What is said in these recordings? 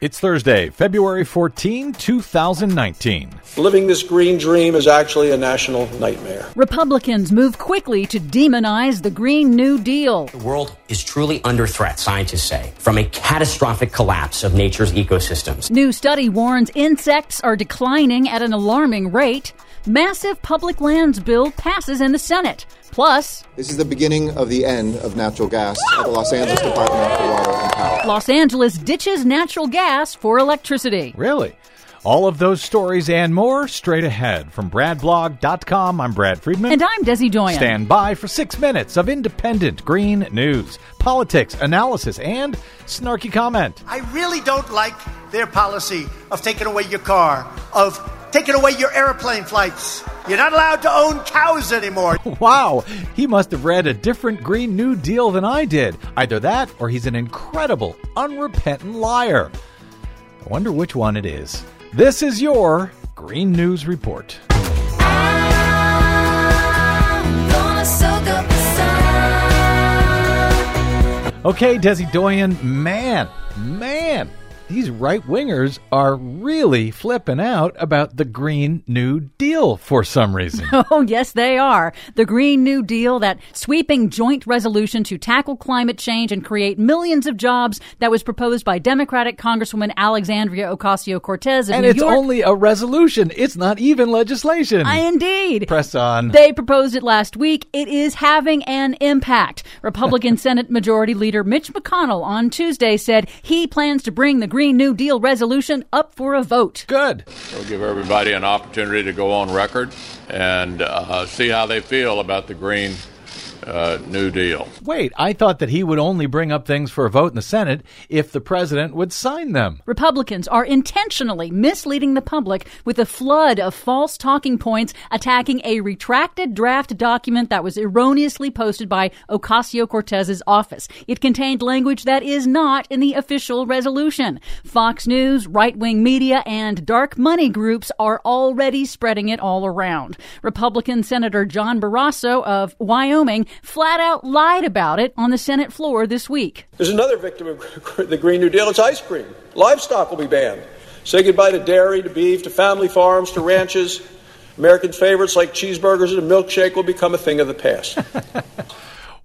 It's Thursday, February 14, 2019. Living this green dream is actually a national nightmare. Republicans move quickly to demonize the Green New Deal. The world is truly under threat, scientists say, from a catastrophic collapse of nature's ecosystems. New study warns insects are declining at an alarming rate. Massive public lands bill passes in the Senate. Plus, this is the beginning of the end of natural gas at the Los Angeles Department of Water and Power. Los Angeles ditches natural gas for electricity. Really? All of those stories and more straight ahead from BradBlog.com. I'm Brad Friedman. And I'm Desi Doyen. Stand by for six minutes of independent green news, politics, analysis, and snarky comment. I really don't like their policy of taking away your car, of taking away your airplane flights. You're not allowed to own cows anymore. Wow, he must have read a different Green New Deal than I did. Either that or he's an incredible, unrepentant liar. I wonder which one it is. This is your Green News Report. Okay, Desi Doyen, man, man, these right wingers are really flipping out about the Green New Deal for some reason. Oh, yes, they are. The Green New Deal, that sweeping joint resolution to tackle climate change and create millions of jobs that was proposed by Democratic Congresswoman Alexandria Ocasio Cortez and New it's York. only a resolution, it's not even legislation. I indeed. Press on. They proposed it last week. It is having an impact. Republican Senate Majority Leader Mitch McConnell on Tuesday said he plans to bring the Green New Deal resolution up for a vote. Good. We'll give everybody an opportunity to go on record and uh, see how they feel about the Green uh, New Deal. Wait, I thought that he would only bring up things for a vote in the Senate if the president would sign them. Republicans are intentionally misleading the public with a flood of false talking points attacking a retracted draft document that was erroneously posted by Ocasio Cortez's office. It contained language that is not in the official resolution. Fox News, right wing media, and dark money groups are already spreading it all around. Republican Senator John Barrasso of Wyoming flat out lied about it on the Senate floor this week. There's another victim of the Green New Deal it's ice cream. Livestock will be banned. Say goodbye to dairy, to beef, to family farms, to ranches. American favorites like cheeseburgers and a milkshake will become a thing of the past.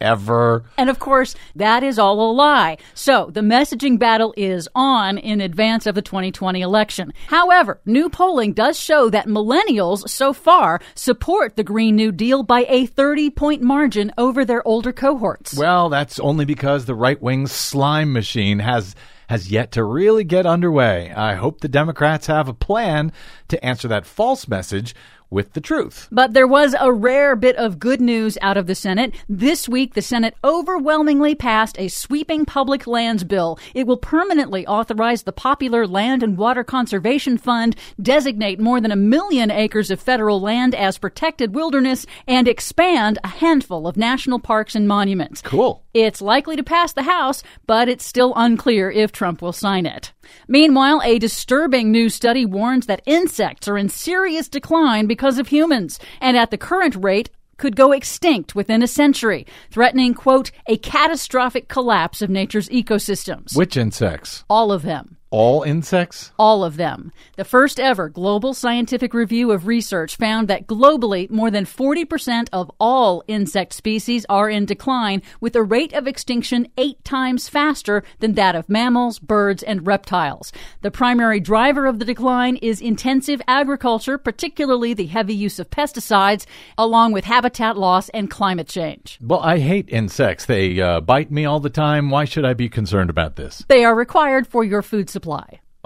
Whatever. And of course, that is all a lie. So the messaging battle is on in advance of the 2020 election. However, new polling does show that millennials so far support the Green New Deal by a 30 point margin over their older cohorts. Well, that's only because the right wing slime machine has has yet to really get underway. I hope the Democrats have a plan to answer that false message with the truth. But there was a rare bit of good news out of the Senate. This week, the Senate overwhelmingly passed a sweeping public lands bill. It will permanently authorize the popular Land and Water Conservation Fund, designate more than a million acres of federal land as protected wilderness, and expand a handful of national parks and monuments. Cool. It's likely to pass the House, but it's still unclear if Trump will sign it. Meanwhile, a disturbing new study warns that insects are in serious decline because of humans, and at the current rate, could go extinct within a century, threatening, quote, a catastrophic collapse of nature's ecosystems. Which insects? All of them. All insects? All of them. The first ever global scientific review of research found that globally, more than 40% of all insect species are in decline, with a rate of extinction eight times faster than that of mammals, birds, and reptiles. The primary driver of the decline is intensive agriculture, particularly the heavy use of pesticides, along with habitat loss and climate change. Well, I hate insects. They uh, bite me all the time. Why should I be concerned about this? They are required for your food supply.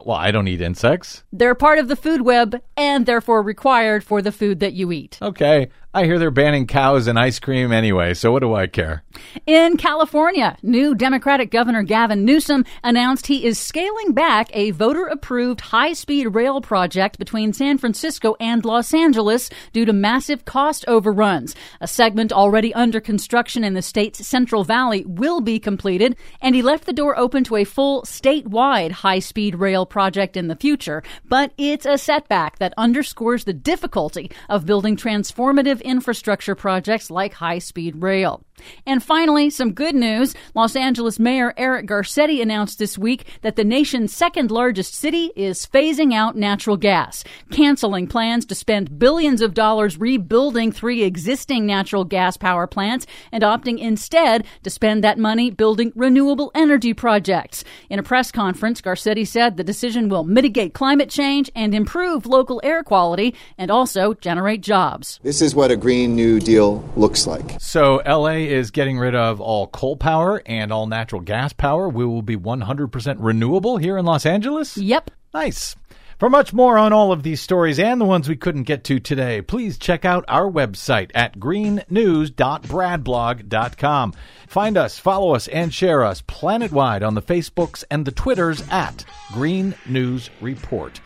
Well, I don't eat insects. They're part of the food web and therefore required for the food that you eat. Okay. I hear they're banning cows and ice cream anyway, so what do I care? In California, new Democratic Governor Gavin Newsom announced he is scaling back a voter approved high speed rail project between San Francisco and Los Angeles due to massive cost overruns. A segment already under construction in the state's Central Valley will be completed, and he left the door open to a full statewide high speed rail project in the future. But it's a setback that underscores the difficulty of building transformative infrastructure projects like high speed rail. And finally, some good news. Los Angeles Mayor Eric Garcetti announced this week that the nation's second largest city is phasing out natural gas, canceling plans to spend billions of dollars rebuilding three existing natural gas power plants and opting instead to spend that money building renewable energy projects. In a press conference, Garcetti said the decision will mitigate climate change and improve local air quality and also generate jobs. This is what a Green New Deal looks like. So, LA is getting rid of all coal power and all natural gas power. We will be 100% renewable here in Los Angeles? Yep. Nice. For much more on all of these stories and the ones we couldn't get to today, please check out our website at greennews.bradblog.com. Find us, follow us, and share us planet-wide on the Facebooks and the Twitters at Green News Report.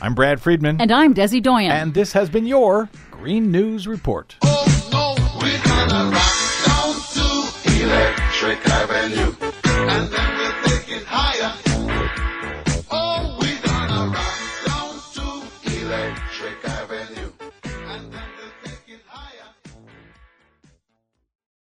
I'm Brad Friedman. And I'm Desi Doyen. And this has been your Green News Report. Oh, no, Electric Avenue.